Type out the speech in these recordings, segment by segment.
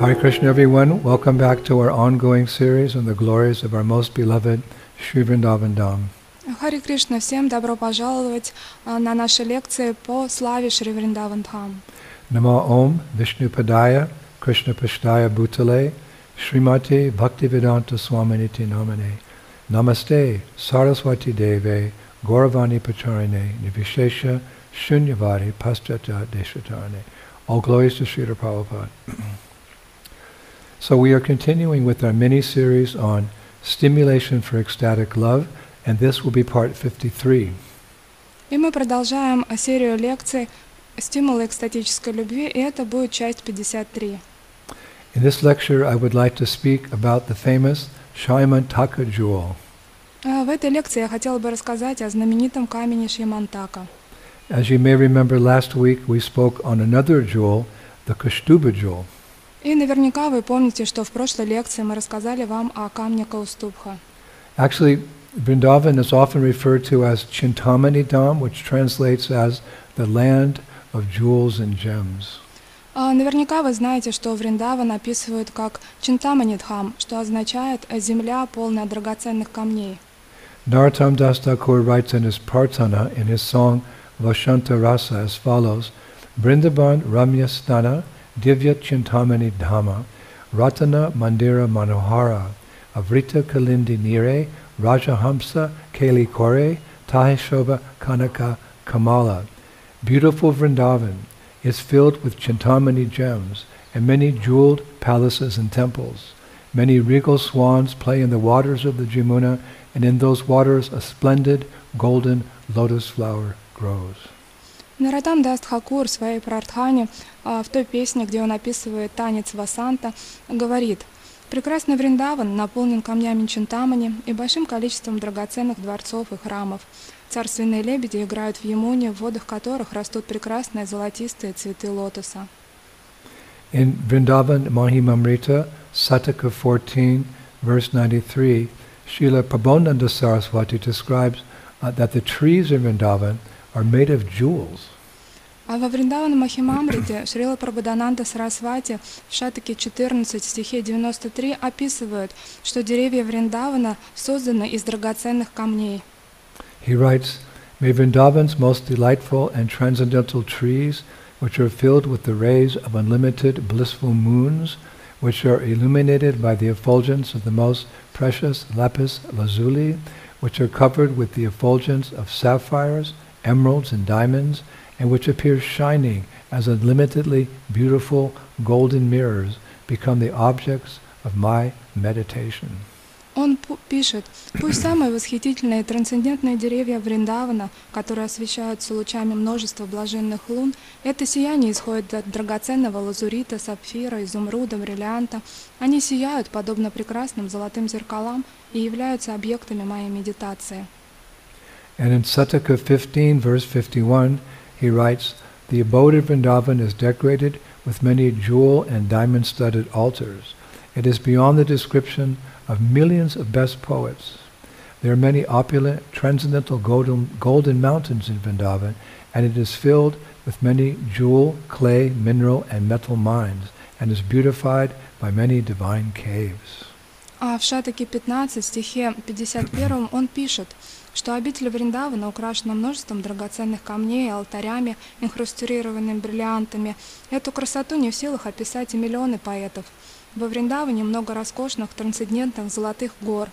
Hare Krishna, everyone. Welcome back to our ongoing series on the glories of our most beloved Sri Vrindavan Dham. Хари Кришна, всем добро пожаловать а, на наши лекции по славе Шри Вриндаван Дхам. Namo Om Vishnu Padaya Krishna Pashtaya Bhutale Srimati Bhaktivedanta Swaminiti Namane Namaste Saraswati Deve Gauravani Pacharine Nivishesha Shunyavadi Paschata Deshatarane. All glories to Srila Prabhupada. so we are continuing with our mini-series on stimulation for ecstatic love, and this will be part 53. И мы продолжаем а, серию лекций «Стимулы экстатической любви», и это будет часть 53. In this lecture, I would like to speak about the famous Shaimantaka jewel. А, В этой лекции я хотела бы рассказать о знаменитом камне Шимантака. As you may remember, last week we spoke on another jewel, the Kashtuba jewel. И наверняка вы помните, что в прошлой лекции мы рассказали вам о камне Каустубха. Actually, Vrindavan is often referred to as Chintamani Dham, which translates as the land of jewels and gems. А, Наверняка вы знаете, что Вриндаван описывают как Чинтаманидхам, что означает э, «земля, полная драгоценных камней». Narottam Das Thakur writes in his Partana in his song Vashanta Rasa as follows Brindaban Ramya Stana Divya Chintamani Dhama Ratana Mandira Manohara Avrita Kalindi Nire Rajahamsa Kali Kore Tahishobha Kanaka Kamala Beautiful Vrindavan is filled with Chintamani gems and many jeweled palaces and temples. Many regal swans play in the waters of the Jamuna, and in those waters a splendid golden lotus flower grows. Наратам даст Хакур своей Прартхане, а, в той песне, где он описывает танец Васанта, говорит «Прекрасный Вриндаван наполнен камнями Чинтамани и большим количеством драгоценных дворцов и храмов. Царственные лебеди играют в Ямуне, в водах которых растут прекрасные золотистые цветы лотоса». In Vrindavan Mahimamrita, Sataka 14, verse 93, Srila Prabodhananda Saraswati describes uh, that the trees in Vrindavan are made of jewels. А во Вриндавана Махимамрите Шрила Прабхадананда Сарасвати в Шатаке 14 стихе 93 описывают, что деревья Вриндавана созданы из драгоценных камней. He writes, May Vrindavan's most delightful and transcendental trees, which are filled with the rays of unlimited blissful moons, which are illuminated by the effulgence of the most precious lapis lazuli, which are covered with the effulgence of sapphires, emeralds, and diamonds, and which appear shining as unlimitedly beautiful golden mirrors, become the objects of my meditation. Он пишет, пусть самые восхитительные трансцендентные деревья Вриндавана, которые освещаются лучами множества блаженных лун, это сияние исходит от драгоценного лазурита, сапфира, изумруда, бриллианта. Они сияют, подобно прекрасным золотым зеркалам, и являются объектами моей медитации. And in Sataka 15, verse 51, he writes, The abode of Vrindavan is decorated with many jewel and diamond studded altars. It is beyond the description of millions of best poets. There are many opulent, transcendental golden, golden mountains in Vrindavan, and it is filled with many jewel, clay, mineral, and metal mines, and is beautified by many divine caves. А в Шатаке 15, стихе 51 он пишет, что обитель Вриндавана украшена множеством драгоценных камней, алтарями, инхрустированными бриллиантами. Эту красоту не в силах описать и миллионы поэтов. Во Вриндаване много роскошных, трансцендентных золотых гор.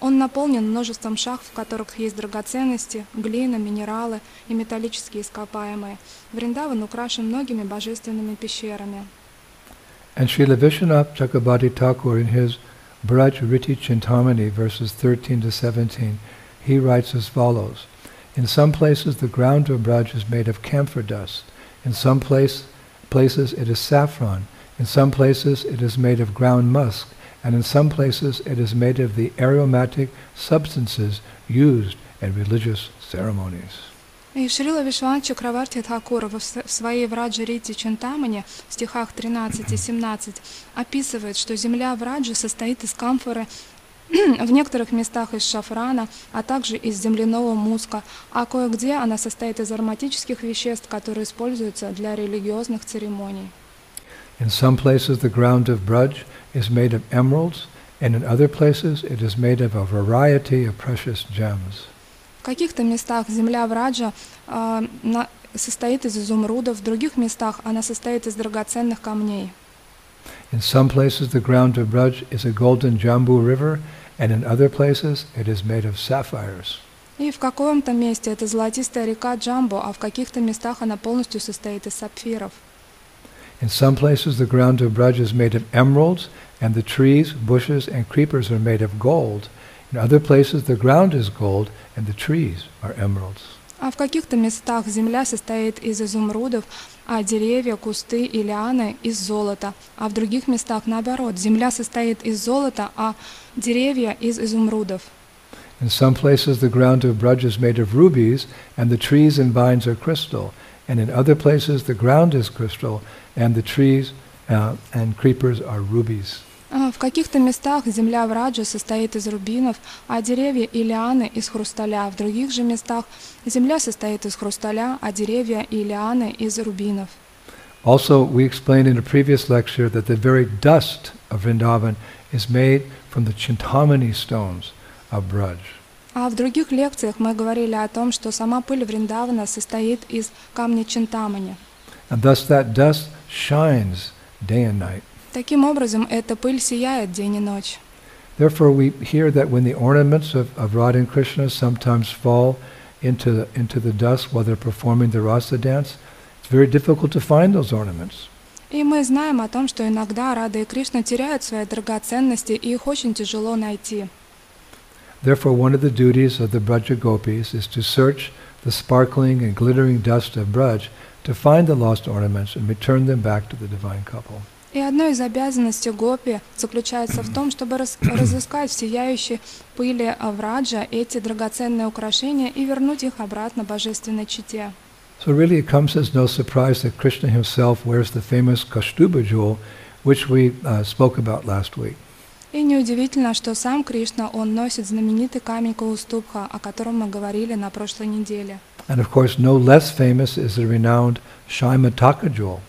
Он наполнен множеством шахт, в которых есть драгоценности, глина, минералы и металлические ископаемые. Вриндаван украшен многими божественными пещерами. And Srila Vishwanath Chakrabarti Thakur in his Braj Riti Chintamani, verses 13 to 17, he writes as follows. In some places the ground of Braj is made of camphor dust. In some place, places it is saffron. In some places it is made of ground musk. And in some places it is made of the aromatic substances used in religious ceremonies. И Шрила Вишван Чакраварти Тхакур в с- в своей Враджи Рити Чинтамане в стихах 13 и 17 описывает, что земля Враджи состоит из камфоры, в некоторых местах из шафрана, а также из земляного муска, а кое-где она состоит из ароматических веществ, которые используются для религиозных церемоний. In some places, the ground of Braj is made of emeralds, and in other places, it is made of a variety of precious gems. В каких-то местах земля Враджа а, на- состоит из изумрудов, в других местах она состоит из драгоценных камней. In some places, the ground of Braj is a golden Jambu river, and in other places, it is made of sapphires. И в каком-то месте это золотистая река Джамбо, а в каких-то местах она полностью состоит из сапфиров. In some places, the ground of Braj is made of emeralds, and the trees, bushes, and creepers are made of gold. In other places, the ground is gold, and the trees are emeralds. А в каких-то местах земля состоит из изумрудов, а деревья, кусты и лианы из золота. А в других местах наоборот, земля состоит из золота, а деревья из изумрудов. In some places, the ground of Braj is made of rubies, and the trees and vines are crystal. And in other places, the ground is crystal, and the trees uh, and creepers are rubies. А В каких-то местах земля в Раджа состоит из рубинов, а деревья и лианы из хрусталя. В других же местах земля состоит из хрусталя, а деревья и лианы из рубинов. Also, we explained in a previous lecture that the very dust of Vrindavan is made from the Chintamani stones of Braj. А в других лекциях мы говорили о том, что сама пыль Вриндавана состоит из камня Чинтамани. And thus that dust shines day and night. Таким образом, эта пыль сияет день и ночь. Therefore, we hear that when the ornaments of, of Radha and Krishna sometimes fall into the, into the dust while they're performing the rasa dance, it's very difficult to find those ornaments. И мы знаем о том, что иногда Рада и Кришна теряют свои драгоценности, и их очень тяжело найти. Therefore, one of the duties of the Braja Gopis is to search the sparkling and glittering dust of Braj to find the lost ornaments and return them back to the divine couple. И одной из обязанностей Гопи заключается в том, чтобы рас- разыскать в сияющей пыли Авраджа эти драгоценные украшения и вернуть их обратно божественной чите. So really it comes as no surprise that Krishna himself wears the famous Kastuba jewel, which we uh, spoke about last week. И неудивительно, что сам Кришна, он носит знаменитый камень Каустубха, о котором мы говорили на прошлой неделе. And of course, no less famous is the renowned Shaimataka jewel.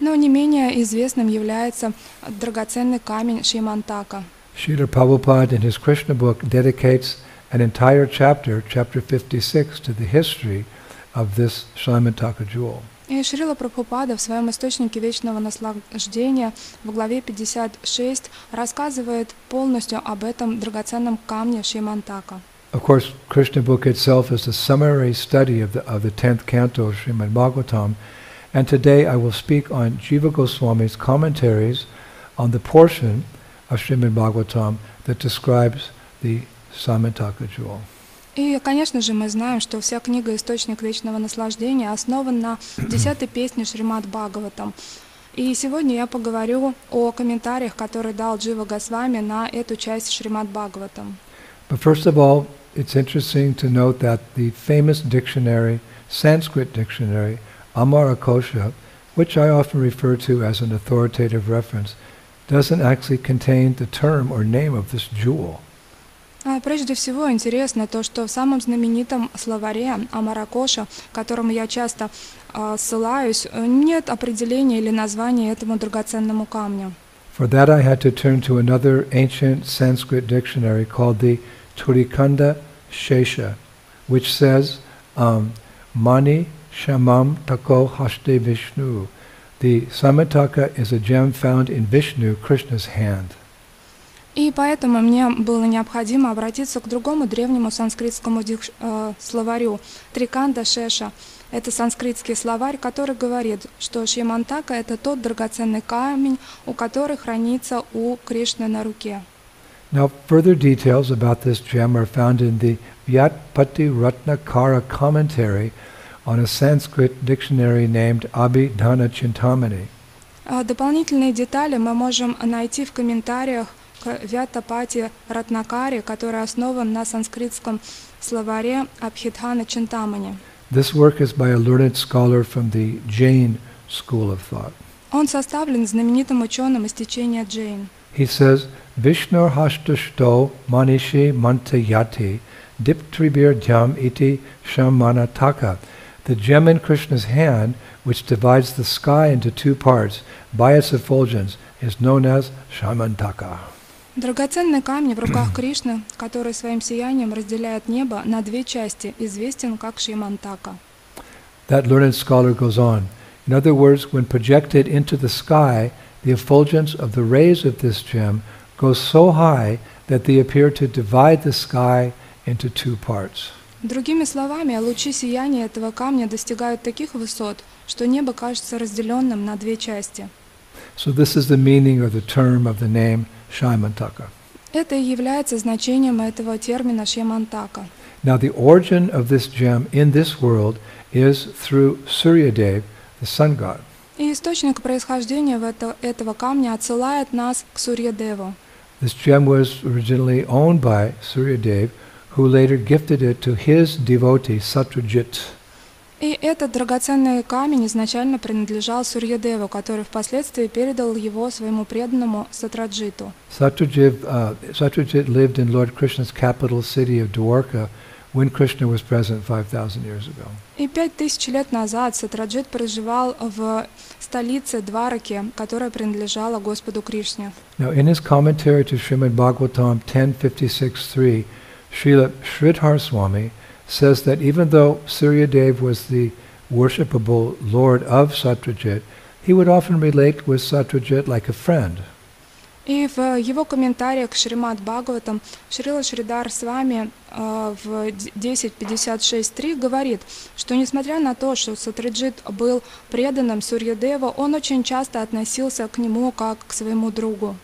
Но не менее известным является драгоценный камень Шимантака. Srila Prabhupada in his Krishna book dedicates an entire chapter, chapter 56, to the history of this Shaimataka jewel. И Шрила Прабхупада в своем источнике вечного наслаждения в главе 56 рассказывает полностью об этом драгоценном камне Шимантака. Of course, Krishna book itself is a summary study of the, of the 10th canto of Srimad Bhagavatam, and today I will speak on Jiva Goswami's commentaries on the portion of Srimad Bhagavatam that describes the Samataka jewel. И, конечно же, мы знаем, что вся книга «Источник вечного наслаждения» основан на десятой песне Шримад Бхагаватам. И сегодня я поговорю о комментариях, которые дал Джива Госвами на эту часть Шримад Бхагаватам. But first of all, it's interesting to note that the famous dictionary, Sanskrit dictionary, Amarakosha, which I often refer to as an authoritative reference, doesn't actually contain the term or name of this jewel. А Прежде всего интересно то, что в самом знаменитом словаре Амаракоша, к которому я часто а, ссылаюсь, э, нет определения или названия этому драгоценному камню. For that I had to turn to another ancient Sanskrit dictionary called the Turikanda Shesha, which says, um, Mani Shamam Tako Hashte Vishnu. The Samataka is a gem found in Vishnu, Krishna's hand. И поэтому мне было необходимо обратиться к другому древнему санскритскому дик- э, словарю Триканда Шеша. Это санскритский словарь, который говорит, что Шимантака – это тот драгоценный камень, у который хранится у Кришны на руке. Now, further details about this gem are found in the Vyatpati Ratnakara commentary on a Sanskrit dictionary named Abhidhana Chintamani. А Дополнительные детали мы можем найти в комментариях к Вятапати Ратнакаре, который основан на санскритском словаре Абхидхана Чинтамани. This work is by a learned scholar from the Jain school of thought. Он составлен знаменитым ученым из течения Джейн. He says, Vishnu hashtashto manishi mantayati diptribir jam iti shamanataka. The gem in Krishna's hand, which divides the sky into two parts by its effulgence, is known as Shamantaka. Драгоценный камень в руках Кришны, который своим сиянием разделяет небо на две части, известен как Шимантака. That learned scholar goes on. In other words, when projected into the sky, the effulgence of the rays of this gem goes so high that they appear to divide the sky into two parts. Другими словами, лучи сияния этого камня достигают таких высот, что небо кажется разделенным на две части. So this is the meaning or the term of the name Shaimantaka. Это и является значением этого термина Шьямантака. Now the origin of this gem in this world is through Suryadev, the sun god. И источник происхождения это- этого камня отсылает нас к Сурьядеву. This gem was originally owned by Suryadev, who later gifted it to his devotee Satrajit. И этот драгоценный камень изначально принадлежал Сурьядеву, который впоследствии передал его своему преданному Сатраджиту. Satrajit, uh, Satrajit lived in Lord Krishna's capital city of Dwarka when Krishna was present 5,000 years ago. И пять тысяч лет назад Сатраджит проживал в столице Двараки, которая принадлежала Господу Кришне. Now, in his commentary to Srimad Bhagavatam 1056.3, Srila Sridhar Swami says that even though Suryadev was the worshipable lord of Satrajit, he would often relate with Satrajit like a friend. И в его комментариях к Шримад Бхагаватам Шрила Шридар с вами э, в 10.56.3 говорит, что несмотря на то, что Сатраджит был преданным Сурьядеву, он очень часто относился к нему как к своему другу.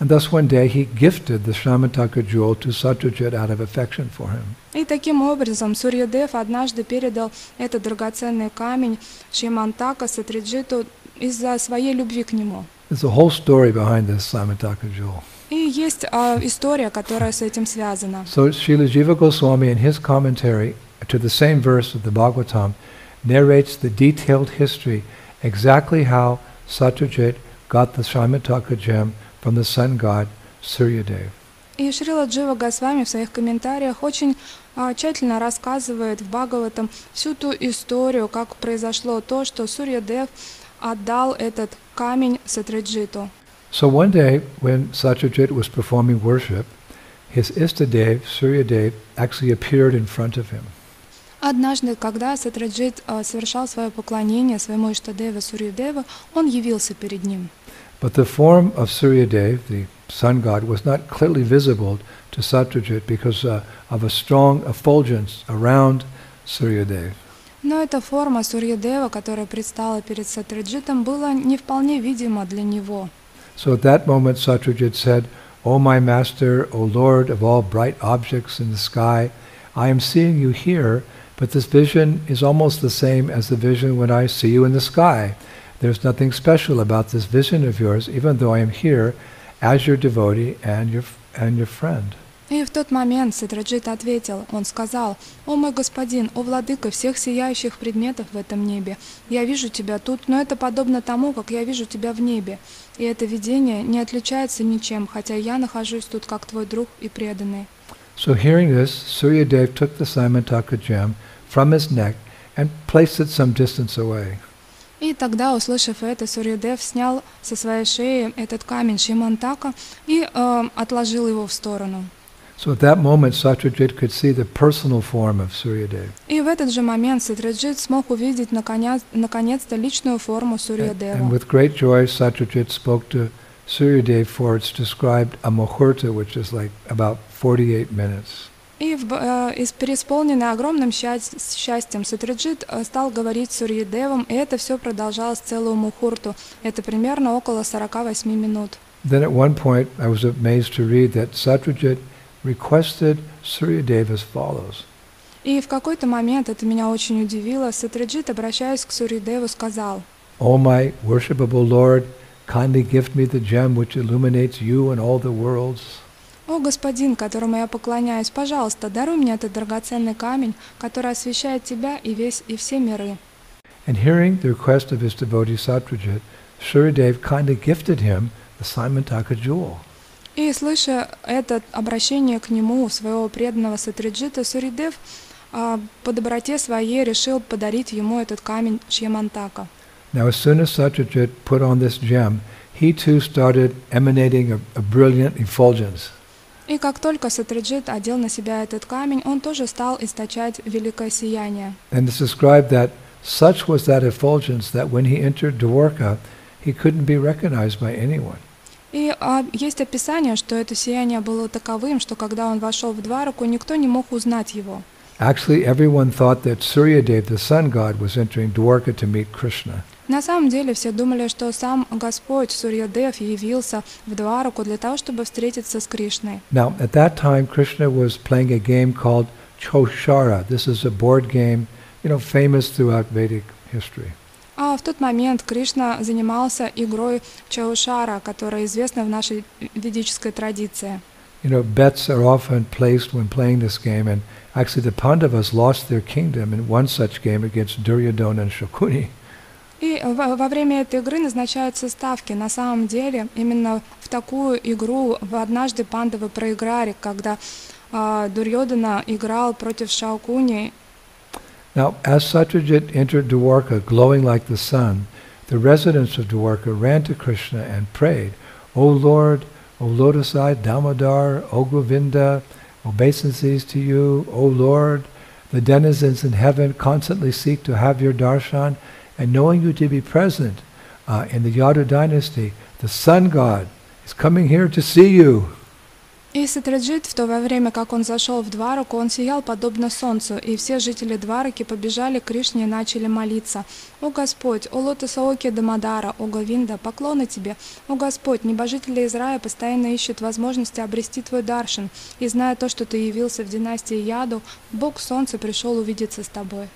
And thus one day he gifted the Shramataka jewel to Satrajit out of affection for him. И таким образом Сурьядев однажды передал этот драгоценный камень Шимантака Сатраджиту из-за своей любви к нему. There's a whole story behind this Samataka jewel. И есть а, история, которая с этим связана. So Srila Jiva Goswami in his commentary to the same verse of the Bhagavatam narrates the detailed history exactly how Satyajit got the Shaimataka gem from the sun god Suryadev. И Шрила Джива Госвами в своих комментариях очень а, тщательно рассказывает в Бхагаватам всю ту историю, как произошло то, что Сурьядев отдал этот камень Сатраджиту. So one day when Satyajit was performing worship, his Istadev, Suryadev, actually appeared in front of him. Однажды, когда Сатраджит а, совершал свое поклонение своему Иштадеве Сурьядеву, он явился перед ним. But the form of Suryadev, the sun god, was not clearly visible to Satyajit because uh, of a strong effulgence around Suryadev. Но эта форма Сурьядева, которая предстала перед Сатраджитом, была не вполне видима для него. So at that moment Satyajit said, O my master, O Lord of all bright objects in the sky, I am seeing you here, but this vision is almost the same as the vision when I see you in the sky. There's nothing special about this vision of yours, even though I am here as your devotee and your, and your friend. И в тот момент Сатраджит ответил, он сказал, «О мой господин, о владыка всех сияющих предметов в этом небе, я вижу тебя тут, но это подобно тому, как я вижу тебя в небе, и это видение не отличается ничем, хотя я нахожусь тут как твой друг и преданный». So hearing this, Suryadev took the Simantaka gem from his neck and placed it some distance away. И тогда, услышав это, Сурьядев снял со своей шеи этот камень Шимантака и э, отложил его в сторону. So at that moment, Satyajit could see the personal form of Suryadev. И в этот же момент Сатраджит смог увидеть наконец, наконец-то личную форму And, and Сурьядева. with great joy, Satyajit spoke to Suryadev for it's described a muhurta, which is like about 48 minutes. И, в, э, переисполненный огромным счасть- счастьем Сатраджит э, стал говорить с и это все продолжалось целую мухурту. Это примерно около 48 минут. Then at one point, I was amazed to read that Satyajit requested Suryadev as follows. И в какой-то момент, это меня очень удивило, Сатраджит, обращаясь к Сурьядеву, сказал, O my worshipable Lord, kindly gift me the gem which illuminates you and all the worlds. «О, господин, которому я поклоняюсь, пожалуйста, даруй мне этот драгоценный камень, который освещает тебя и весь и все миры». And hearing the request of his devotee Satyajit, Suryadev kindly gifted him the Simantaka jewel. И слыша это обращение к нему, своего преданного Сатриджита, Суридев а, по доброте своей решил подарить ему этот камень Шьямантака. Now, as soon as Satyajit put on this gem, he too started emanating a, a brilliant effulgence. И как только Сатриджит одел на себя этот камень, он тоже стал источать великое сияние. And it's described that such was that effulgence that when he entered Dwarka, he couldn't be recognized by anyone. И а, есть описание, что это сияние было таковым, что когда он вошел в Двараку, никто не мог узнать его. Actually, everyone thought that Suryadev, the sun god, was entering Dwarka to meet Krishna. На самом деле все думали, что сам Господь Сурьядев явился в Двараку для того, чтобы встретиться с Кришной. Now, at that time, Krishna was playing a game called Choshara. This is a board game, you know, famous throughout Vedic history. А в тот момент Кришна занимался игрой Чаушара, которая известна в нашей ведической традиции. You know, bets are often placed when playing this game, and actually the Pandavas lost their kingdom in one such game against Duryodhana and Shakuni. И во, во время этой игры назначаются ставки. На самом деле, именно в такую игру в однажды пандавы проиграли, когда э, Дурьодана играл против Шаукуни. Now, as Satyajit entered Dwarka glowing like the sun, the residents of Dwarka ran to Krishna and prayed, O Lord, O lotus-eyed Damodar, O Govinda, obeisances to you, O Lord, the denizens in heaven constantly seek to have your darshan, and knowing you to be present uh, in the Yadu dynasty, the sun god is coming here to see you. И Сатраджит в то время, как он зашел в Двараку, он сиял подобно солнцу, и все жители Двараки побежали к Кришне и начали молиться. «О Господь, о Лотосаоке Дамадара, о Говинда, поклоны Тебе! О Господь, небожители из рая постоянно ищут возможности обрести Твой даршин, и зная то, что Ты явился в династии Яду, Бог Солнца пришел увидеться с Тобой».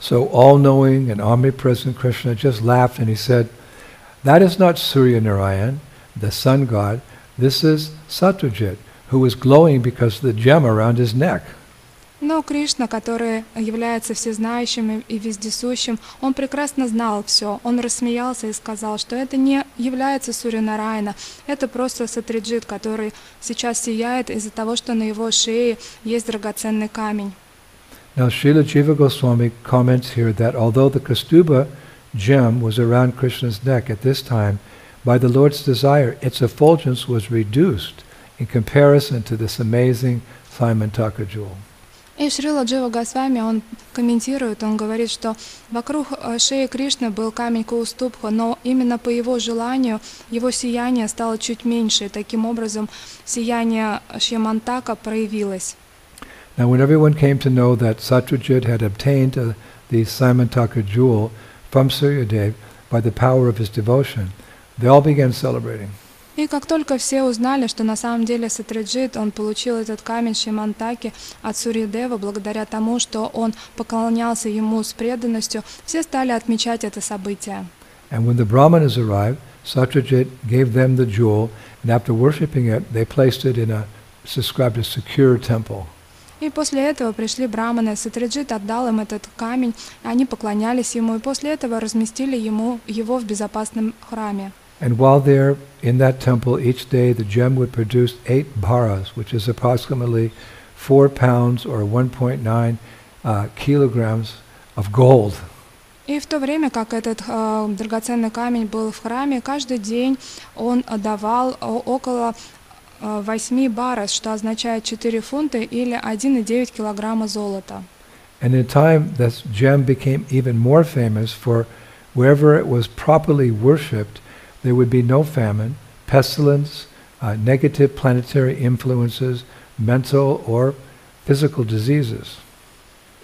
So all-knowing and omnipresent Krishna just laughed and he said, that is not Surya Narayan, the sun god, this is Satyajit, who is glowing because of the gem around his neck. Но Кришна, который является всезнающим и вездесущим, он прекрасно знал все. Он рассмеялся и сказал, что это не является Суринарайна, это просто Сатриджит, который сейчас сияет из-за того, что на его шее есть драгоценный камень. Now Srila Jiva Goswami comments here that although the Kastuba gem was around Krishna's neck at this time, by the Lord's desire, its effulgence was reduced in comparison to this amazing Simantaka jewel. И Шрила Джива Госвами, он комментирует, он говорит, что вокруг э, шеи Кришны был камень Каустубха, но именно по его желанию его сияние стало чуть меньше, и таким образом сияние Шьямантака проявилось. Now when everyone came to know that Satyajit had obtained uh, the Simantaka jewel from Suryadev by the power of his devotion, they all began celebrating. И как только все узнали, что на самом деле Сатриджит, он получил этот камень Шимантаки от Сурьядева благодаря тому, что он поклонялся ему с преданностью, все стали отмечать это событие. And when the Brahmanas arrived, Satyajit gave them the jewel, and after worshipping it, they placed it in a, it's described as secure temple. И после этого пришли браманы, Сатриджит отдал им этот камень, они поклонялись ему, и после этого разместили ему его в безопасном храме. And while there in that temple, each day the gem would produce eight bharas, which is approximately four pounds or 1.9 uh, kilograms of gold. И в то время, как этот э, драгоценный камень был в храме, каждый день он давал около 8 барас, что означает 4 фунта или 1,9 килограмма золота. And in time, this gem became even more famous for wherever it was properly worshipped, there would be no famine, pestilence, uh, negative planetary influences, mental or physical diseases.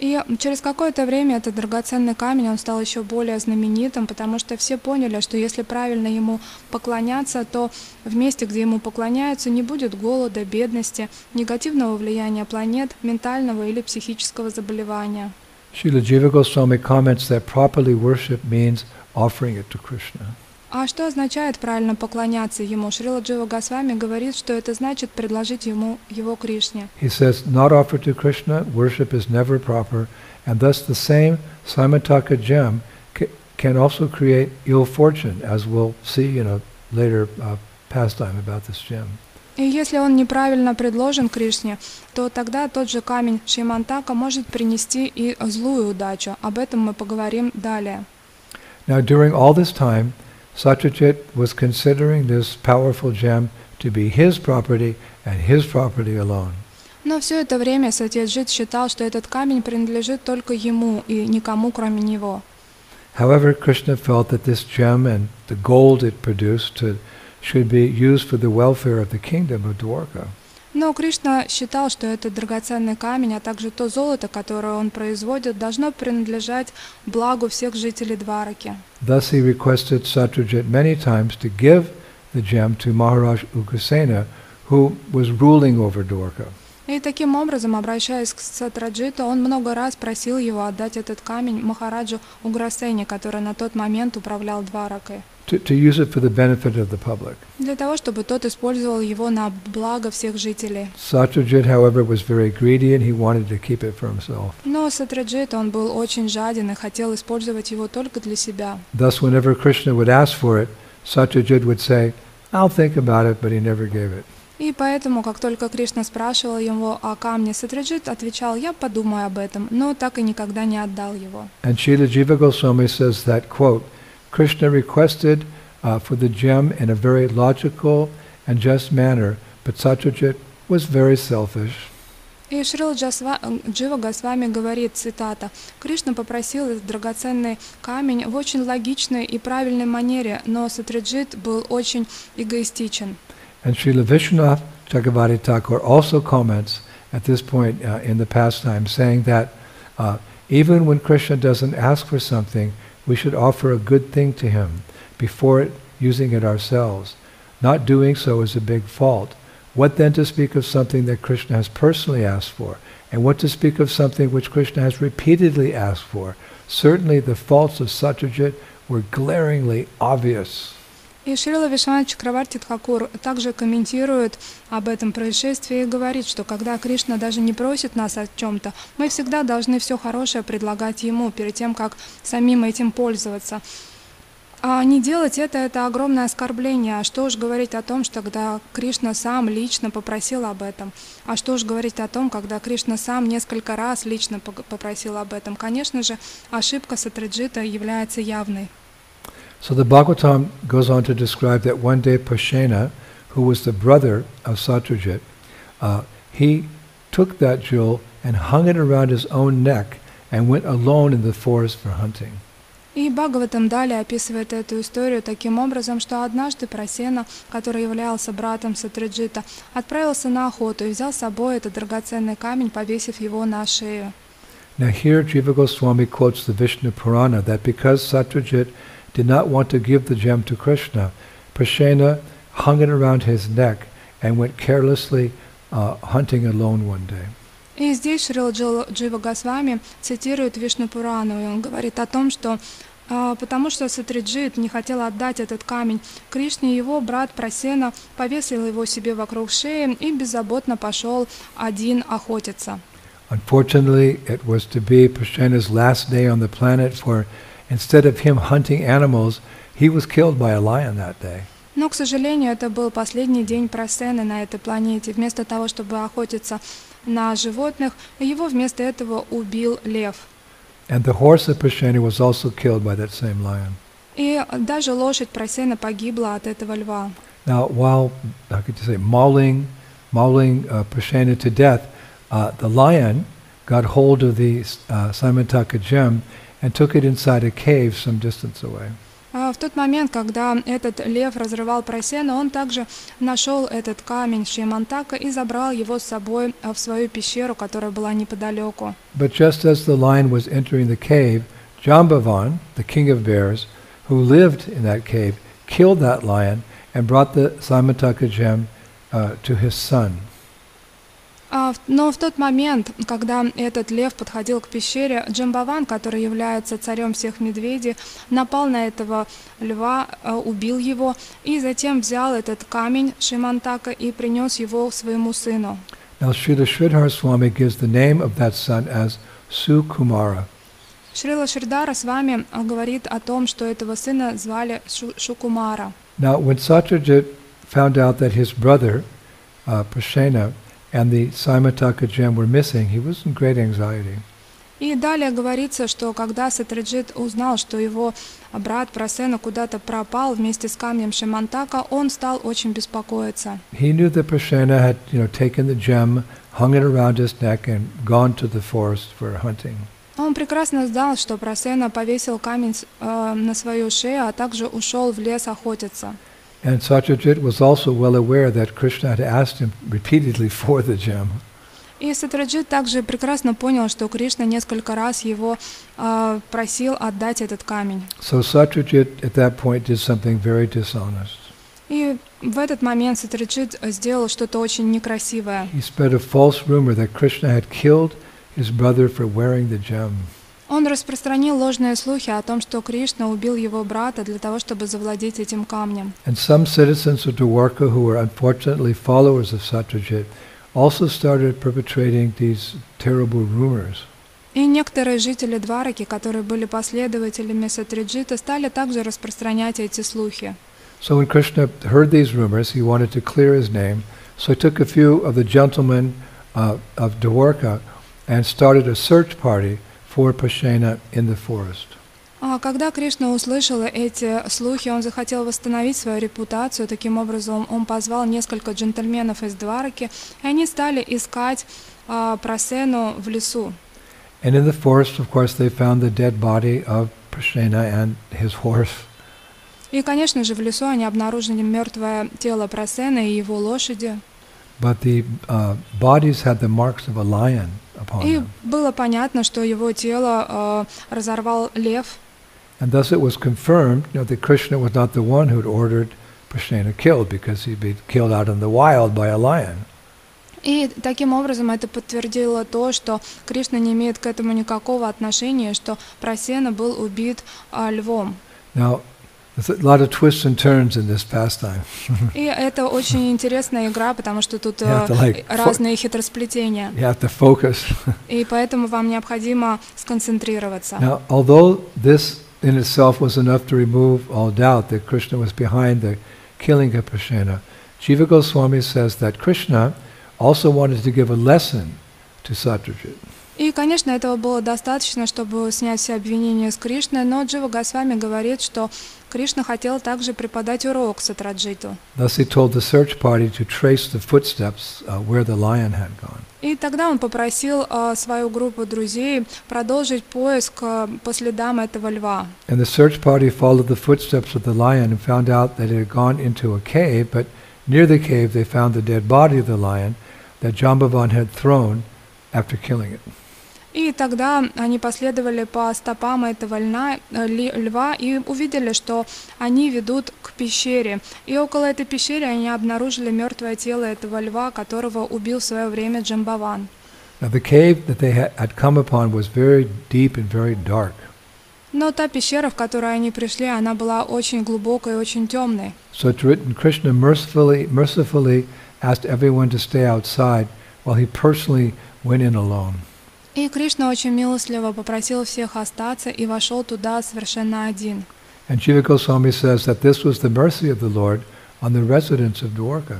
И через какое-то время этот драгоценный камень, он стал еще более знаменитым, потому что все поняли, что если правильно ему поклоняться, то в месте, где ему поклоняются, не будет голода, бедности, негативного влияния планет, ментального или психического заболевания. Srila Jiva Goswami comments that properly worship means offering it to Krishna. А что означает правильно поклоняться ему? Шрила Джива Госвами говорит, что это значит предложить ему его Кришне. He says, not offered to Krishna, worship is never proper, and thus the same Simantaka gem ca- can also create ill fortune, as we'll see in a later uh, pastime about this gem. И если он неправильно предложен Кришне, то тогда тот же камень Шимантака может принести и злую удачу. Об этом мы поговорим далее. Now, during all this time, Satyajit was considering this powerful gem to be his property and his property alone. Но все это время Сатьяджит считал, что этот камень принадлежит только ему и никому, кроме него. However, Krishna felt that this gem and the gold it produced to, should be used for the welfare of the kingdom of Dwarka. Но Кришна считал, что этот драгоценный камень, а также то золото, которое он производит, должно принадлежать благу всех жителей Двараки. Thus he requested Satyajit many times to give the gem to Maharaj Ugrasena, who was ruling over Dwarka. И таким образом, обращаясь к Сатраджиту, он много раз просил его отдать этот камень Махараджу Уграсене, который на тот момент управлял Дваракой, To, to use it for the benefit of the public. для того, чтобы тот использовал его на благо всех жителей. Satyajit, however, was very greedy and he wanted to keep it for himself. Но Сатраджит, он был очень жаден и хотел использовать его только для себя. Thus, whenever Krishna would ask for it, Satyajit would say, I'll think about it, but he never gave it. И поэтому, как только Кришна спрашивал его о камне, Сатраджит отвечал, я подумаю об этом, но так и никогда не отдал его. And Srila Jiva Goswami says that, quote, Krishna requested uh, for the gem in a very logical and just manner, but Satyajit was very selfish. И Джасва, Джива Госвами говорит, цитата, «Кришна попросил этот драгоценный камень в очень логичной и правильной манере, но Сатраджит был очень эгоистичен». And Srila Vishwanath Chakravarti Thakur also comments at this point uh, in the pastime, saying that uh, even when Krishna doesn't ask for something, we should offer a good thing to him before it, using it ourselves. Not doing so is a big fault. What then to speak of something that Krishna has personally asked for? And what to speak of something which Krishna has repeatedly asked for? Certainly the faults of Satyajit were glaringly obvious. И Шрила Вишвана Чакраварти Тхакур также комментирует об этом происшествии и говорит, что когда Кришна даже не просит нас о чем-то, мы всегда должны все хорошее предлагать ему перед тем, как самим этим пользоваться. А не делать это – это огромное оскорбление. А что уж говорить о том, что когда Кришна сам лично попросил об этом? А что уж говорить о том, когда Кришна сам несколько раз лично попросил об этом? Конечно же, ошибка Сатраджита является явной. So the Bhagavatam goes on to describe that one day Pashena, who was the brother of Satyajit, uh, he took that jewel and hung it around his own neck and went alone in the forest for hunting. И Бхагаватам далее описывает эту историю таким образом, что однажды Прасена, который являлся братом Сатраджита, отправился на охоту и взял с собой этот драгоценный камень, повесив его на шею. Now here Jiva Goswami quotes the Vishnu Purana that because Satyajit Did not want to give the gem to Krishna, Prashena hung it around his neck and went carelessly uh, hunting alone one day. И здесь Джил- Джива Госвами цитирует Вишну Пурану, и он говорит о том, что а, потому что Сатриджит не хотел отдать этот камень Кришне, его брат Прасена повесил его себе вокруг шеи и беззаботно пошел один охотиться. Unfortunately, it was to be Prashena's last day on the planet for instead of him hunting animals, he was killed by a lion that day. Но, к сожалению, это был последний день Прасены на этой планете. Вместо того, чтобы охотиться на животных, его вместо этого убил лев. And the horse of Prashena was also killed by that same lion. И даже лошадь Прасена погибла от этого льва. Now, while, how could you say, mauling, mauling uh, Prashena to death, uh, the lion got hold of the uh, Simantaka gem and took it inside a cave some distance away. А В тот момент, когда этот лев разрывал Прасену, он также нашел этот камень Шимантака и забрал его с собой а, в свою пещеру, которая была неподалеку. But just as the lion was entering the cave, Jambavan, the king of bears, who lived in that cave, killed that lion and brought the Simantaka gem uh, to his son. А Но в тот момент, когда этот лев подходил к пещере, Джамбаван, который является царем всех медведей, напал на этого льва, а, убил его и затем взял этот камень Шимантака и принес его своему сыну. Now, Srila Sridhar Swami gives the name of that son as Sukumara. Шрила Шридара с вами говорит о том, что этого сына звали Шу- Шукумара. Now, when Satyajit found out that his brother uh, Prashena and the Saimataka gem were missing, he was in great anxiety. И далее говорится, что когда Сатраджит узнал, что его брат Прасена куда-то пропал вместе с камнем Шимантака, он стал очень беспокоиться. He knew that Prashena had, you know, taken the gem, hung it around his neck, and gone to the forest for hunting. Он прекрасно знал, что Прасена повесил камень э, на свою шею, а также ушел в лес охотиться. And Satyajit was also well aware that Krishna had asked him repeatedly for the gem. И Сатраджит также прекрасно понял, что Кришна несколько раз его э, просил отдать этот камень. So Satyajit at that point did something very dishonest. И в этот момент Сатраджит сделал что-то очень некрасивое. He spread a false rumor that Krishna had killed his brother for wearing the gem. Он распространил ложные слухи о том, что Кришна убил его брата для того, чтобы завладеть этим камнем. And some citizens of Dwarka who were unfortunately followers of Satyajit also started perpetrating these terrible rumors. И некоторые жители Двараки, которые были последователями Сатриджита, стали также распространять эти слухи. So when Krishna heard these rumors, he wanted to clear his name. So he took a few of the gentlemen uh, of Dwarka and started a search party for Prashena in the forest. А когда Кришна услышал эти слухи, он захотел восстановить свою репутацию. Таким образом, он позвал несколько джентльменов из Двараки, и они стали искать а, Прасену в лесу. And in the forest, of course, they found the dead body of Prashena and his horse. И, конечно же, в лесу они обнаружили мертвое тело Прасены и его лошади. But the uh, bodies had the marks of a lion И было понятно, что его тело а, разорвал лев. And thus it was confirmed you know, that Krishna was not the one who had ordered Prashena killed because he'd been killed out in the wild by a lion. И таким образом это подтвердило то, что Кришна не имеет к этому никакого отношения, что Прасена был убит а, львом. Now, there's a lot of twists and turns in this pastime. И это очень интересная игра, потому что тут You have э, to, like, fo- разные хитросплетения. You have to focus. И поэтому вам необходимо сконцентрироваться. now, although this in itself was enough to remove all doubt that Krishna was behind the killing of Prashena, Jiva Goswami says that Krishna also wanted to give a lesson to Satyajit. И, конечно, этого было достаточно, чтобы снять все обвинения с Кришны, но Джива Госвами говорит, что Кришна хотел также преподать урок Сатраджиту. Thus, he told the search party to trace the footsteps uh, where the lion had gone. И тогда он попросил э, свою группу друзей продолжить поиск э, по следам этого льва. And the search party followed the footsteps of the lion and found out that it had gone into a cave, but near the cave they found the dead body of the lion that Jambavan had thrown after killing it. И тогда они последовали по стопам этого льна, э, льва и увидели, что они ведут к пещере. И около этой пещеры они обнаружили мертвое тело этого льва, которого убил в свое время Джамбаван. Now, the cave that they had, had come upon was very deep and very dark. Но та пещера, в которую они пришли, она была очень глубокой и очень темной. So it's written, Krishna mercifully, mercifully asked everyone to stay outside while he personally went in alone. И Кришна очень милостливо попросил всех остаться и вошел туда совершенно один. And Jiva Goswami says that this was the mercy of the Lord on the residents of Dwarka.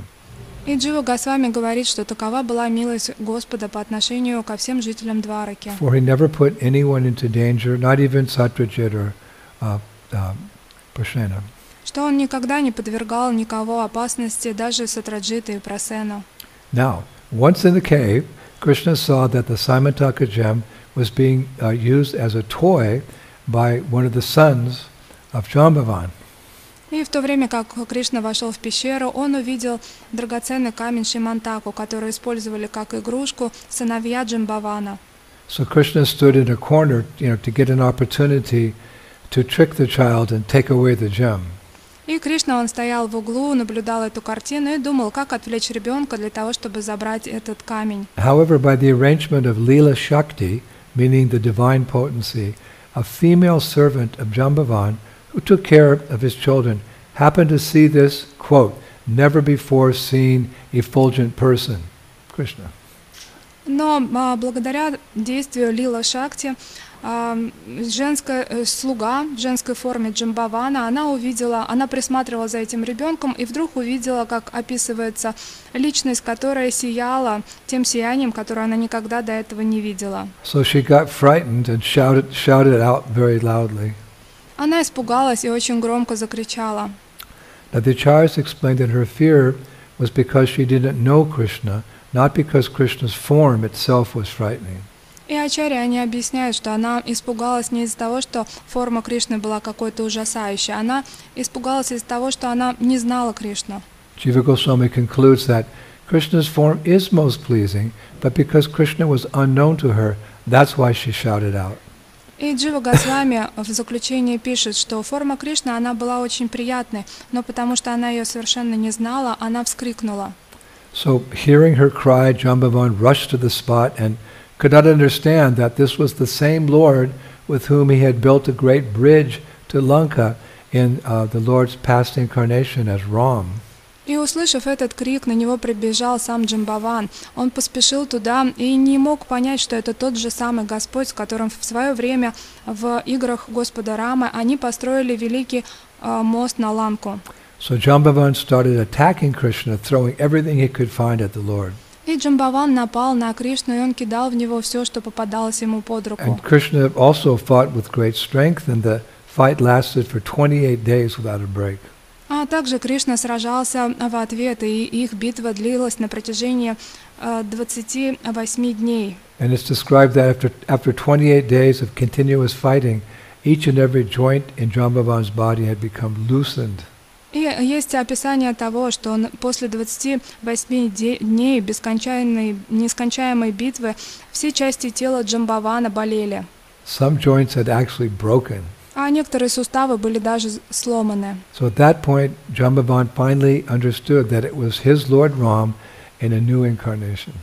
И Джива Госвами говорит, что такова была милость Господа по отношению ко всем жителям Двараки. For he never put anyone into danger, not even Satyajit or uh, uh, Prashena. Что он никогда не подвергал никого опасности, даже Сатраджита и Прасену. Now, once in the cave, Krishna saw that the Simantaka gem was being uh, used as a toy by one of the sons of Jambavan. И в то время, как Кришна вошел в пещеру, он увидел драгоценный камень Шимантаку, который использовали как игрушку сыновья Джамбавана. So Krishna stood in a corner, you know, to get an opportunity to trick the child and take away the gem. И Кришна, он стоял в углу, наблюдал эту картину и думал, как отвлечь ребенка для того, чтобы забрать этот камень. However, by the arrangement of Leela Shakti, meaning the divine potency, a female servant of Jambavan, who took care of his children, happened to see this, quote, never before seen effulgent person, Krishna. Но а, благодаря действию Лила Шакти а, женская э, слуга в женской форме Джамбавана, она увидела, она присматривала за этим ребенком и вдруг увидела, как описывается личность, которая сияла тем сиянием, которое она никогда до этого не видела. So she got frightened and shouted, shouted out very loudly. Она испугалась и очень громко закричала. Now the explained that her fear was because she didn't know Krishna, not because Krishna's form itself was frightening. И Ачарья, они объясняют, что она испугалась не из-за того, что форма Кришны была какой-то ужасающей, она испугалась из-за того, что она не знала Кришну. Jiva Goswami concludes that Krishna's form is most pleasing, but because Krishna was unknown to her, that's why she shouted out. И Джива Госвами в заключении пишет, что форма Кришны, она была очень приятной, но потому что она ее совершенно не знала, она вскрикнула. So hearing her cry, Jambavan rushed to the spot and could not understand that this was the same Lord with whom he had built a great bridge to Lanka in uh, the Lord's past incarnation as Ram. И услышав этот крик, на него прибежал сам Джамбаван. Он поспешил туда и не мог понять, что это тот же самый Господь, с которым в свое время в играх Господа Рамы они построили великий э, мост на Ланку. So Jambavan started attacking Krishna, throwing everything he could find at the Lord. И Джамбаван напал на Кришну, и он кидал в него все, что попадалось ему под руку. And Krishna also fought with great strength, and the fight lasted for 28 days without a break. А также Кришна сражался в ответ, и их битва длилась на протяжении э, 28 дней. And it's described that after, after 28 days of continuous fighting, each and every joint in Jambavan's body had become loosened. И есть описание того, что он после 28 де- дней бескончаемой, нескончаемой битвы все части тела Джамбавана болели, Some joints had actually broken. а некоторые суставы были даже сломаны. So at that point, Jambavan finally understood that it was his Lord Ram in a new incarnation.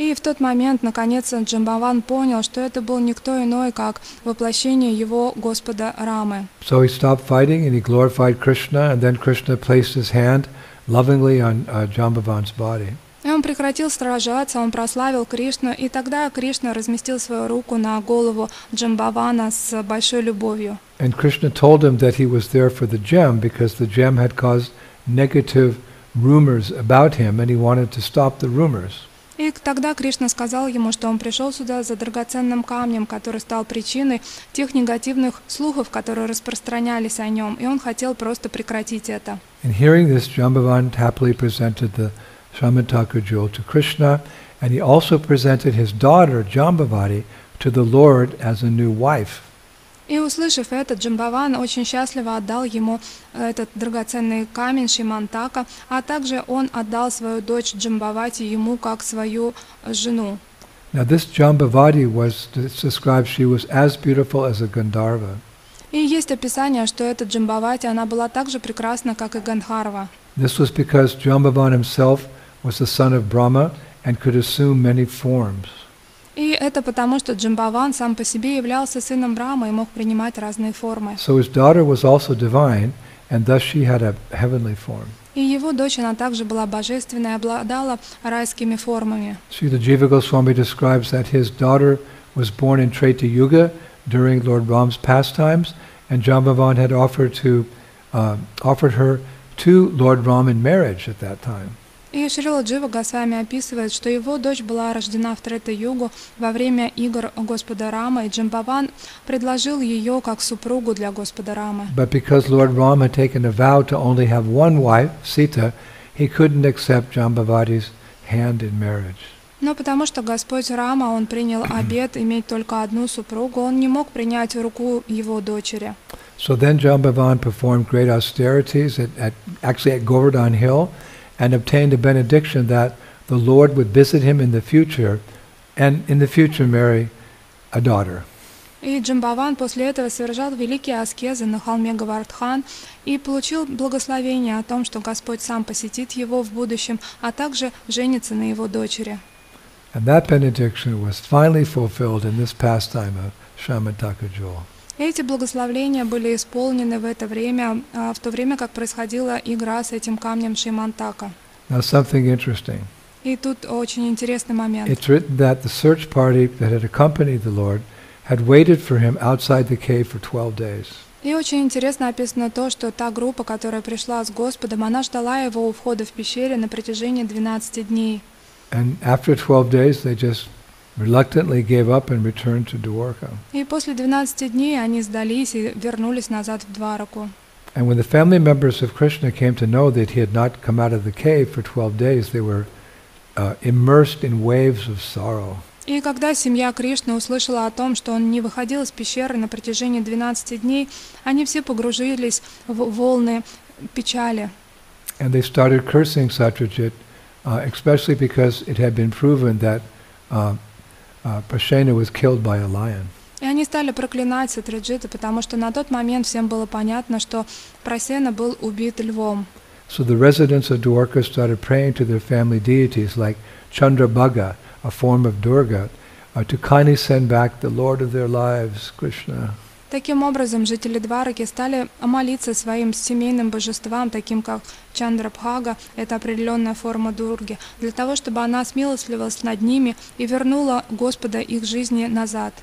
И в тот момент, наконец, Джамбаван понял, что это был никто иной, как воплощение его Господа Рамы. So he stopped fighting and he glorified Krishna, and then Krishna placed his hand lovingly on uh, Jambavan's body. И он прекратил сражаться, он прославил Кришну, и тогда Кришна разместил свою руку на голову Джамбавана с большой любовью. And Krishna told him that he was there for the gem because the gem had caused negative rumors about him and he wanted to stop the rumors. И тогда Кришна сказал ему, что он пришел сюда за драгоценным камнем, который стал причиной тех негативных слухов, которые распространялись о нем, и он хотел просто прекратить это. And he also presented his daughter, Jambavati, to the Lord as a new wife. И услышав это, Джамбаван очень счастливо отдал ему этот драгоценный камень Шимантака, а также он отдал свою дочь Джамбавати ему как свою жену. Now this Jambavati was described she was as beautiful as a Gandharva. И есть описание, что эта Джамбавати, она была так же прекрасна, как и Гандхарва. This was because Jambavan himself was the son of Brahma and could assume many forms. И это потому, что Джамбаван сам по себе являлся сыном Брахмы и мог принимать разные формы. So his daughter was also divine, and thus she had a heavenly form. И его дочь, она также была божественной и обладала райскими формами. Srila Jiva Goswami describes that his daughter was born in Treta Yuga during Lord Ram's pastimes, and Jambavan had offered to uh, offered her to Lord Ram in marriage at that time. И Шрила Джива Госвами описывает, что его дочь была рождена в Трета-Югу во время игр Господа Рама, и Джамбаван предложил ее как супругу для Господа Рамы. But because Lord Ram had taken a vow to only have one wife, Sita, he couldn't accept Jambavati's hand in marriage. Но потому что Господь Рама, он принял обет иметь только одну супругу, он не мог принять руку его дочери. So then Jambavan performed great austerities at, at actually at Govardhan Hill and obtained a benediction that the Lord would visit him in the future and in the future marry a daughter. И Джамбаван после этого совершал великие аскезы на холме Гавардхан и получил благословение о том, что Господь сам посетит его в будущем, а также женится на его дочери. And that benediction was finally fulfilled in this pastime of Shamataka Jewel. Эти благословления были исполнены в это время, а, в то время как происходила игра с этим камнем Шимантака. Now something interesting. И тут очень интересный момент. It's written that the search party that had accompanied the Lord had waited for him outside the cave for 12 days. И очень интересно описано то, что та группа, которая пришла с Господом, она ждала его у входа в пещере на протяжении 12 дней. And after 12 days, they just reluctantly gave up and returned to Dwarka. И после 12 дней они сдались и вернулись назад в Двараку. And when the family members of Krishna came to know that he had not come out of the cave for 12 days, they were uh, immersed in waves of sorrow. И когда семья Кришны услышала о том, что он не выходил из пещеры на протяжении 12 дней, они все погружились в волны печали. And they started cursing Satyajit, uh, especially because it had been proven that uh, uh, Prashena was killed by a lion. И они стали проклинать Сатраджита, потому что на тот момент всем было понятно, что Прасена был убит львом. So the residents of Dwarka started praying to their family deities like Chandrabhaga, a form of Durga, uh, to kindly send back the Lord of their lives, Krishna. Таким образом, жители Двараки стали молиться своим семейным божествам, таким как Чандрабхага, это определенная форма Дурги, для того, чтобы она смилостливилась над ними и вернула Господа их жизни назад.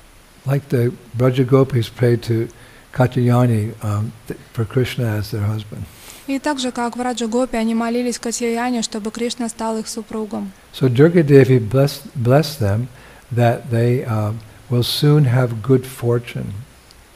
Like the Braja Gopis prayed to Katyayani um, th- for Krishna as their husband. И так же, как в Раджагопе, они молились Катьяяне, чтобы Кришна стал их супругом. So Durga Devi blessed, blessed them that they uh, will soon have good fortune.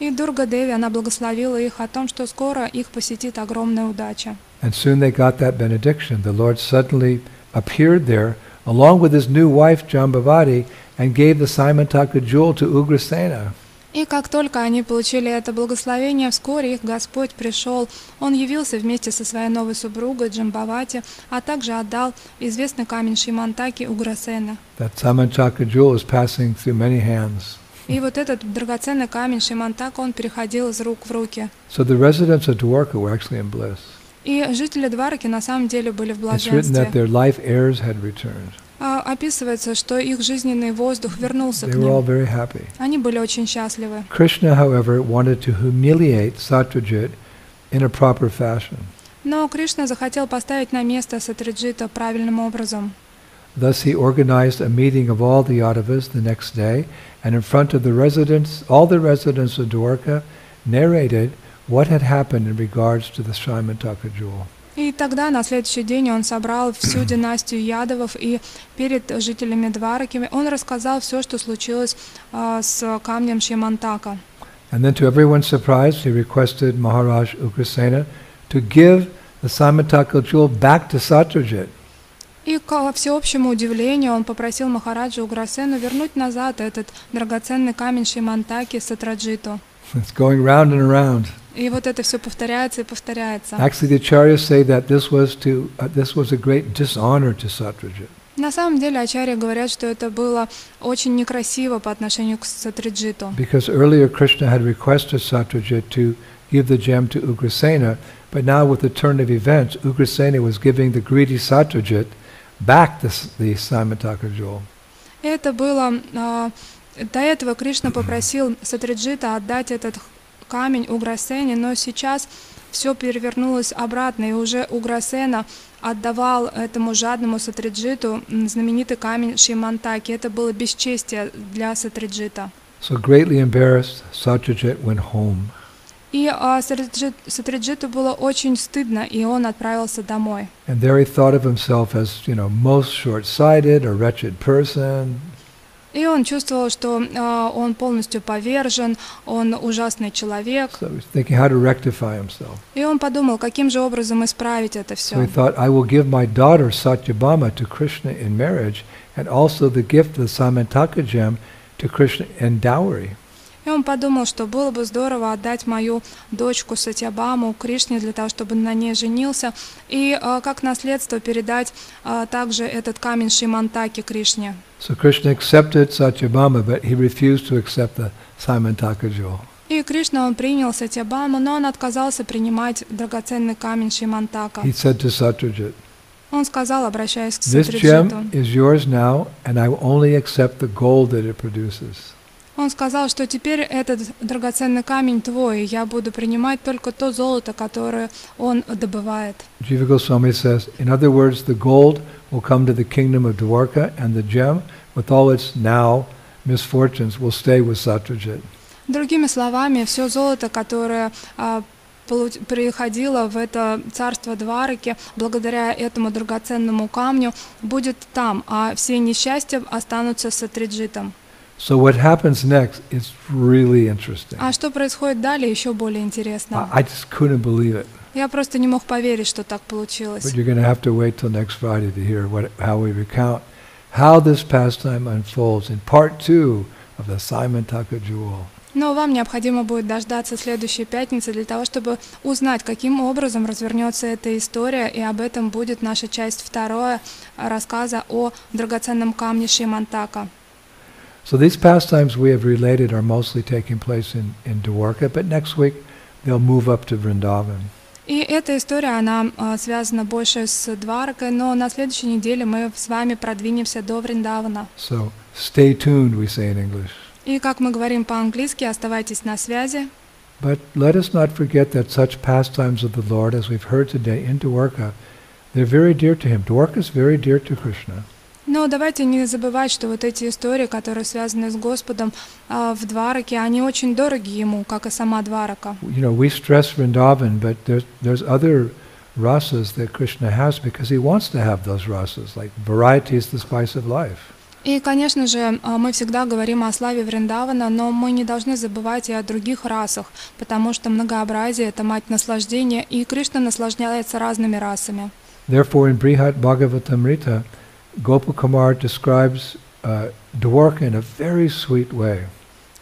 И Дурга Деви, она благословила их о том, что скоро их посетит огромная удача. And soon they got that benediction. The Lord suddenly appeared there along with his new wife Jambavati and gave the Simantaka jewel to Ugrasena. И как только они получили это благословение, вскоре их Господь пришел. Он явился вместе со своей новой супругой Джамбавати, а также отдал известный камень Шимантаки Уграсена. That Simantaka jewel is passing through many hands. И вот этот драгоценный камень Шимантака, он переходил из рук в руки. So the residents of Dwarka were actually in bliss. И жители Двараки на самом деле были в It's written that блаженстве. their life heirs had returned. А, описывается, что их жизненный воздух вернулся They к were all ним. very happy. Они были очень счастливы. Krishna, however, wanted to humiliate Satyajit in a proper fashion. Но Кришна захотел поставить на место Сатриджита правильным образом. Thus he organized a meeting of all the Yadavas the next day, and in front of the residents, all the residents of Dwarka, narrated what had happened in regards to the Shrimantaka jewel. И тогда на следующий день он собрал всю династию Ядовов и перед жителями Двараки он рассказал все, что случилось а, с камнем Шимантака. And then to everyone's surprise, he requested Maharaj Ugrasena to give the Simantaka jewel back to Satyajit. И к всеобщему удивлению он попросил Махараджа Уграсену вернуть назад этот драгоценный камень Шимантаки Сатраджиту. It's going round and around. И вот это все повторяется и повторяется. Actually, the acharyas say that this was to uh, this was a great dishonor to Satyajit. На самом деле ачарьи говорят, что это было очень некрасиво по отношению к Сатраджиту. Because earlier Krishna had requested Satyajit to give the gem to Ugrasena, but now with the turn of events, Ugrasena was giving the greedy Satyajit back the, s- the Simantaka jewel. Это было... а, до этого Кришна попросил Сатриджита отдать этот камень Уграсене, но сейчас все перевернулось обратно, и уже Уграсена отдавал этому жадному Сатраджиту знаменитый камень Сьямантаки. Это было бесчестие для Сатраджита. So greatly embarrassed, Satrajit went home. И а, Сатраджит- Сатраджиту было очень стыдно, и он отправился домой. And there he thought of himself as, you know, most short-sighted, a wretched person. И он чувствовал, что а, он полностью повержен, он ужасный человек. So he was thinking how to rectify himself. И он подумал, каким же образом исправить это So he все. thought, I will give my daughter Satyabhama to Krishna in marriage, and also the gift of the Samantaka gem to Krishna in dowry. И он подумал, что было бы здорово отдать мою дочку Сатьябаму Кришне для того, чтобы на ней женился, и а, как наследство передать а, также этот камень Шимантаки Кришне. So Krishna accepted Satyabhama, but he refused to accept the Simantaka jewel. И Кришна, он принял Сатьябаму, но он отказался принимать драгоценный камень Шимантака. He said to Satyajit, Он сказал, обращаясь к This Сатриджиту, gem is yours now, and I will only accept the gold that it produces. Он сказал, что теперь этот драгоценный камень твой, и я буду принимать только то золото, которое он добывает. Jiva Goswami says, in other words, the gold will come to the kingdom of Dwarka, and the gem, with all its now misfortunes will stay with Satyajit. Другими словами, все золото, которое а, приходило в это царство Двараки, благодаря этому драгоценному камню, будет там, а все несчастья останутся с Атриджитом. So what happens next is really interesting. А что происходит далее, еще более интересно. I I just couldn't believe it. Я просто не мог поверить, что так получилось. But you're going to have to wait till next Friday to hear what, how we recount how this pastime unfolds in part two of the Simon Taka Jewel. Но вам необходимо будет дождаться следующей пятницы для того, чтобы узнать, каким образом развернется эта история, и об этом будет наша часть вторая рассказа о драгоценном камне Шимантака. So these pastimes we have related are mostly taking place in, in Dwarka, but next week they'll move up to Vrindavan. И эта история, она а, связана больше с Дваракой, но на следующей неделе мы с вами продвинемся до Вриндавана. So stay tuned, we say in English. И как мы говорим по-английски, оставайтесь на связи. But let us not forget that such pastimes of the Lord, as we've heard today in Dwarka, they're very dear to him. Dwarka is very dear to Krishna. Но давайте не забывать, что вот эти истории, которые связаны с Господом а, в Двараке, они очень дороги ему, как и сама Дварака. You know, we stress Vrindavan, but there's, there's other rasas that Krishna has because he wants to have those rasas, like variety is the spice of life. И, конечно же, а, мы всегда говорим о славе Вриндавана, но мы не должны забывать и о других расах, потому что многообразие – это мать наслаждения, и Кришна наслаждается разными расами. Therefore, in Brihat Bhagavatamrita, Gopakumar describes uh, Dwarka in a very sweet way.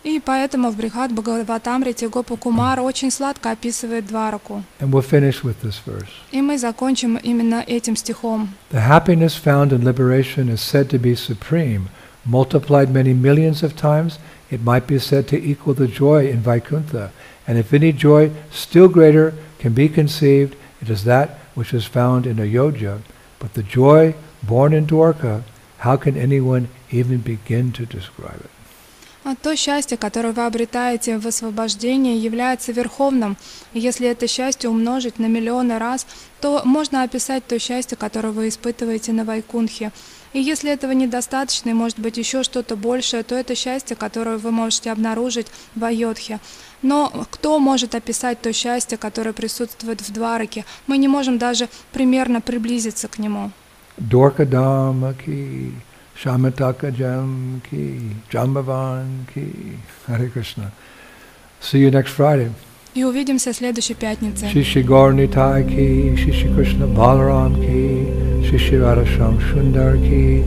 И поэтому в Брихат Бхагаватамрите Гопу Кумар очень сладко описывает Двараку. And we'll finish with this verse. И мы закончим именно этим стихом. The happiness found in liberation is said to be supreme. Multiplied many millions of times, it might be said to equal the joy in Vaikuntha. And if any joy still greater can be conceived, it is that which is found in Ayodhya. But the joy born in Dwarka, how can anyone even begin to describe it? А То счастье, которое вы обретаете в освобождении, является верховным. Если это счастье умножить на миллионы раз, то можно описать то счастье, которое вы испытываете на Вайкунхе. И если этого недостаточно, и может быть еще что-то большее, то это счастье, которое вы можете обнаружить в Айодхе. Но кто может описать то счастье, которое присутствует в Двараке? Мы не можем даже примерно приблизиться к нему. Dwarka Dhamma ki, Shamataka Jam ki, Jambavan ki. Hare Krishna. See you next Friday. И увидимся в следующей пятнице. Shishi Gaur Nitai ki, Shishi Krishna Balaram ki, Shishi Radhasham Sundar ki,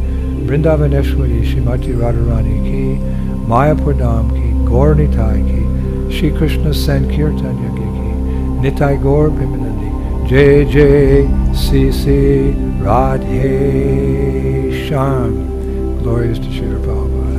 Vrindavaneshwari Shimati Radharani ki, Mayapur Dham ki, Gaur Nitai ki, Shri Krishna Sankirtan Yagi ki, Nitai Gaur J J C C Radhe Sham. Glorious to Shri Prabhupada.